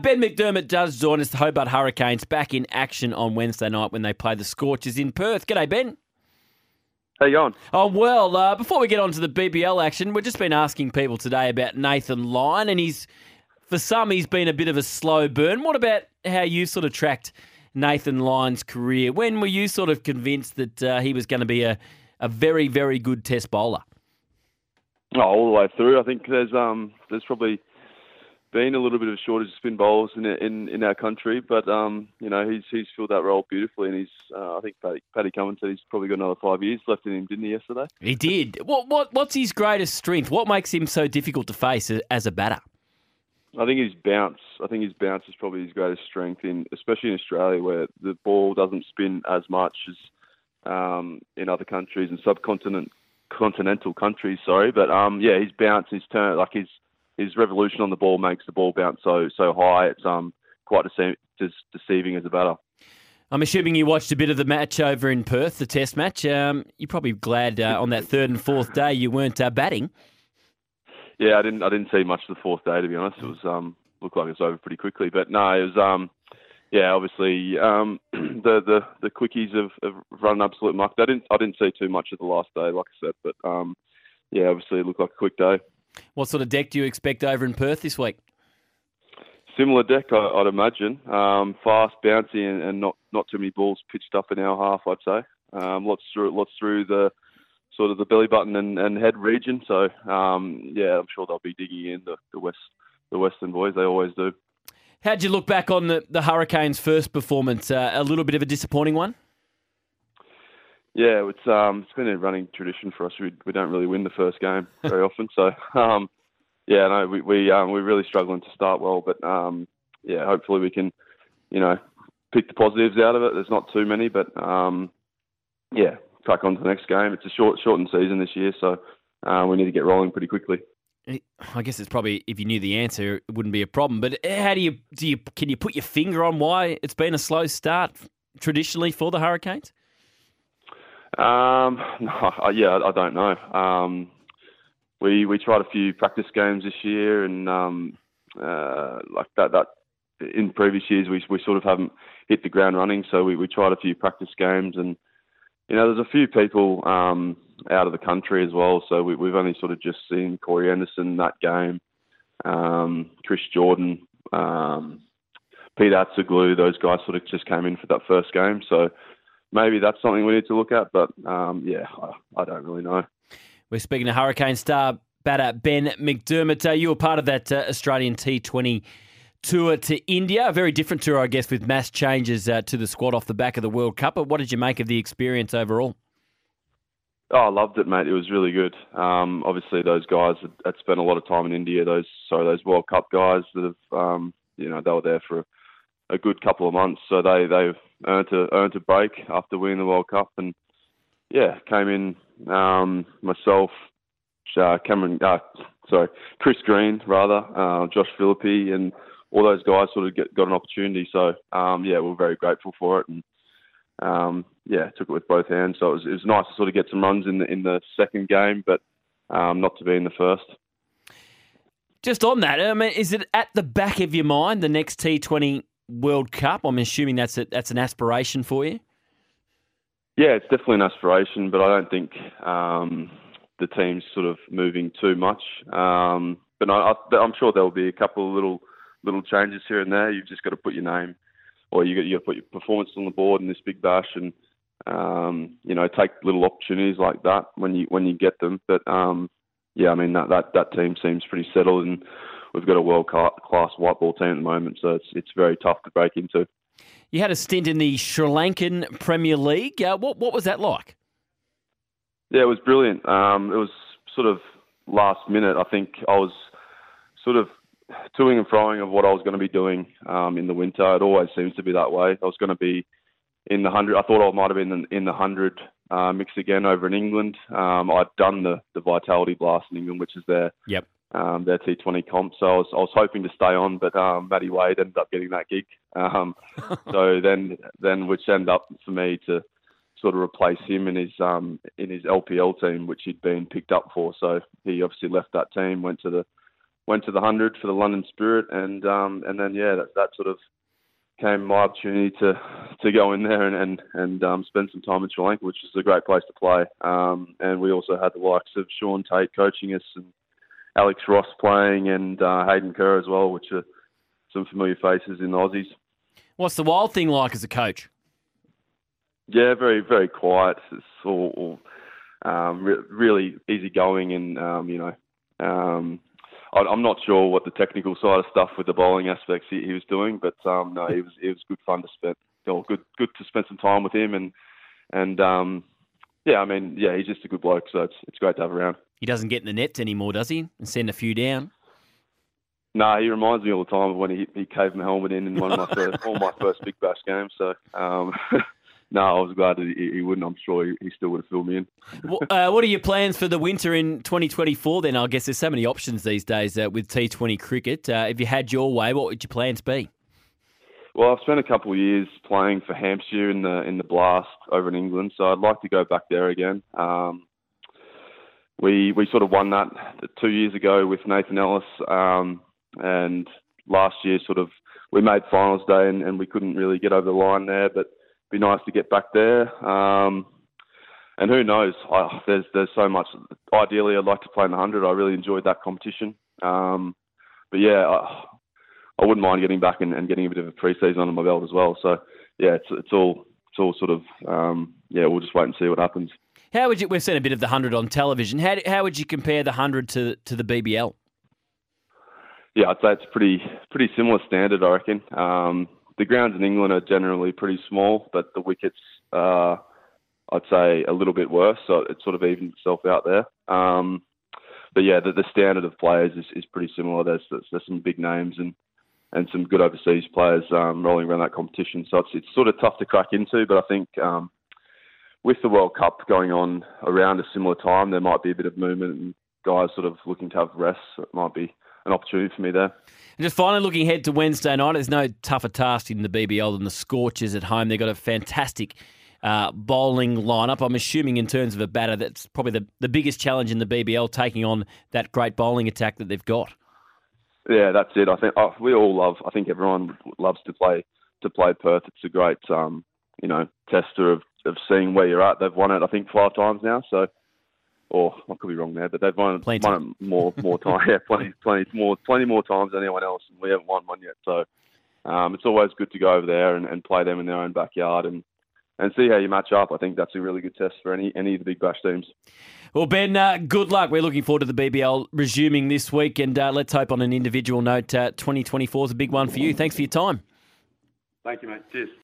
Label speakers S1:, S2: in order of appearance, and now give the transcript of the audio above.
S1: Ben McDermott does join us. The Hobart Hurricanes back in action on Wednesday night when they play the Scorchers in Perth. G'day, Ben.
S2: How you going?
S1: Oh, well, uh, before we get on to the BBL action, we've just been asking people today about Nathan Lyon, and he's, for some, he's been a bit of a slow burn. What about how you sort of tracked Nathan Lyon's career? When were you sort of convinced that uh, he was going to be a, a very, very good test bowler?
S2: Oh, all the way through. I think there's um there's probably been a little bit of a shortage of spin bowlers in in, in our country, but um, you know he's he's filled that role beautifully, and he's uh, I think Paddy, Paddy Cummins said he's probably got another five years left in him, didn't he yesterday?
S1: He did. What what what's his greatest strength? What makes him so difficult to face as a batter?
S2: I think his bounce. I think his bounce is probably his greatest strength in, especially in Australia, where the ball doesn't spin as much as um, in other countries and subcontinent continental countries. Sorry, but um, yeah, his bounce, his turn, like his his revolution on the ball makes the ball bounce so so high. It's um quite dece- deceiving as a batter.
S1: I'm assuming you watched a bit of the match over in Perth, the Test match. Um, you're probably glad uh, on that third and fourth day you weren't uh, batting.
S2: Yeah, I didn't. I didn't see much of the fourth day to be honest. It was um looked like it was over pretty quickly, but no, it was um yeah, obviously um, the the the quickies have, have run an absolute muck. I didn't I didn't see too much of the last day, like I said, but um, yeah, obviously it looked like a quick day.
S1: What sort of deck do you expect over in Perth this week?
S2: Similar deck, I, would imagine. Um, fast, bouncy, and, and, not not too many balls pitched up in our half. I'd say um, lots through lots through the sort of the belly button and, and head region. So um, yeah, I'm sure they'll be digging in the, the west the western boys. They always do.
S1: How'd you look back on the, the Hurricanes' first performance? Uh, a little bit of a disappointing one.
S2: Yeah, it's um it's been a running tradition for us. We we don't really win the first game very often, so um yeah, no, we we um we're really struggling to start well, but um yeah, hopefully we can, you know, pick the positives out of it. There's not too many, but um yeah, crack on to the next game. It's a short shortened season this year, so uh, we need to get rolling pretty quickly.
S1: I guess it's probably if you knew the answer, it wouldn't be a problem. But how do you do? You can you put your finger on why it's been a slow start traditionally for the Hurricanes?
S2: Um, no, yeah, I don't know. Um, we we tried a few practice games this year, and um, uh, like that that in previous years we we sort of haven't hit the ground running. So we we tried a few practice games, and you know there's a few people um, out of the country as well. So we, we've only sort of just seen Corey Anderson that game, um, Chris Jordan. Um, Pete Hatzoglou, those guys sort of just came in for that first game. So maybe that's something we need to look at. But um, yeah, I, I, don't really know.
S1: We're speaking to Hurricane star batter Ben McDermott. Uh, you were part of that uh, Australian T20 tour to India. A very different tour, I guess, with mass changes uh, to the squad off the back of the World Cup. But what did you make of the experience overall?
S2: Oh, I loved it, mate. It was really good. Um, obviously, those guys had, had, spent a lot of time in India. Those sorry, those World Cup guys that have, um, you know, they were there for a, good couple of months. So they they've earned a earned a break after winning the World Cup, and yeah, came in um, myself, uh, Cameron, uh, sorry, Chris Green rather, uh, Josh Philippe, and all those guys sort of get, got an opportunity. So um, yeah, we're very grateful for it, and um, yeah, took it with both hands. So it was, it was nice to sort of get some runs in the in the second game, but um, not to be in the first.
S1: Just on that, I mean, is it at the back of your mind the next T20 World Cup? I'm assuming that's a, that's an aspiration for you.
S2: Yeah, it's definitely an aspiration, but I don't think um, the team's sort of moving too much. Um, but I, am sure there will be a couple of little little changes here and there. You've just got to put your name, or you got you got to put your performance on the board in this big bash, and um, you know take little opportunities like that when you when you get them. But um, yeah, I mean that, that that team seems pretty settled, and we've got a world class white ball team at the moment, so it's it's very tough to break into.
S1: You had a stint in the Sri Lankan Premier League. Uh, what what was that like?
S2: Yeah, it was brilliant. Um, it was sort of last minute. I think I was sort of toing and froing of what I was going to be doing um, in the winter. It always seems to be that way. I was going to be in the hundred. I thought I might have been in, in the hundred uh, mix again over in England. Um, I'd done the the Vitality Blast in England, which is their
S1: Yep.
S2: Um, their T20 comp. So I was I was hoping to stay on, but um, Matty Wade ended up getting that gig. Um, so then then which ended up for me to sort of replace him in his um, in his LPL team, which he'd been picked up for. So he obviously left that team, went to the went to the hundred for the London Spirit, and um, and then yeah, that, that sort of came my opportunity to to go in there and and, and um, spend some time in Sri Lanka, which is a great place to play. Um, and we also had the likes of Shaun Tait coaching us and Alex Ross playing and uh, Hayden Kerr as well, which are some familiar faces in the Aussies.
S1: What's the wild thing like as a coach?
S2: Yeah, very very quiet. It's all, all um, re- really easygoing, and um, you know, um, I, I'm not sure what the technical side of stuff with the bowling aspects he, he was doing, but um, no, it was it was good fun to spend. You know, good good to spend some time with him, and and um, yeah, I mean, yeah, he's just a good bloke, so it's it's great to have around.
S1: He doesn't get in the nets anymore, does he? And send a few down.
S2: No, he reminds me all the time of when he he caved my helmet in in one of my first all my first Big Bash games. So. Um, No, I was glad that he, he wouldn't. I'm sure he, he still would have filled me in.
S1: uh, what are your plans for the winter in 2024 then? I guess there's so many options these days uh, with T20 cricket. Uh, if you had your way, what would your plans be?
S2: Well, I've spent a couple of years playing for Hampshire in the in the Blast over in England, so I'd like to go back there again. Um, we we sort of won that two years ago with Nathan Ellis, um, and last year sort of we made finals day and, and we couldn't really get over the line there, but it'd be nice to get back there. Um, and who knows? I, there's there's so much. Ideally, I'd like to play in the hundred. I really enjoyed that competition. Um, but yeah, I, I wouldn't mind getting back and, and getting a bit of a pre-season under my belt as well. So yeah, it's it's all it's all sort of um, yeah. We'll just wait and see what happens.
S1: How would you? We've seen a bit of the hundred on television. How how would you compare the hundred to to the BBL?
S2: Yeah, I'd say it's pretty pretty similar standard. I reckon. Um, the grounds in England are generally pretty small, but the wickets are, I'd say, a little bit worse. So it sort of evens itself out there. Um, but yeah, the, the standard of players is, is pretty similar. There's, there's, there's some big names and and some good overseas players um, rolling around that competition. So it's it's sort of tough to crack into. But I think um, with the World Cup going on around a similar time, there might be a bit of movement and guys sort of looking to have rest. So it might be an opportunity for me there.
S1: And just finally looking ahead to Wednesday night, there's no tougher task in the BBL than the Scorchers at home. They've got a fantastic uh, bowling lineup. I'm assuming in terms of a batter, that's probably the, the biggest challenge in the BBL, taking on that great bowling attack that they've got.
S2: Yeah, that's it. I think oh, we all love. I think everyone loves to play to play Perth. It's a great, um, you know, tester of of seeing where you're at. They've won it, I think, five times now. So or I could be wrong there, but they've won, won it more more time, yeah, plenty, plenty more, plenty more times than anyone else, and we haven't won one yet. So um, it's always good to go over there and, and play them in their own backyard and and see how you match up. I think that's a really good test for any any of the big bash teams.
S1: Well, Ben, uh, good luck. We're looking forward to the BBL resuming this week, and uh, let's hope on an individual note, uh, 2024 is a big one for you. Thanks for your time.
S2: Thank you, mate. Cheers.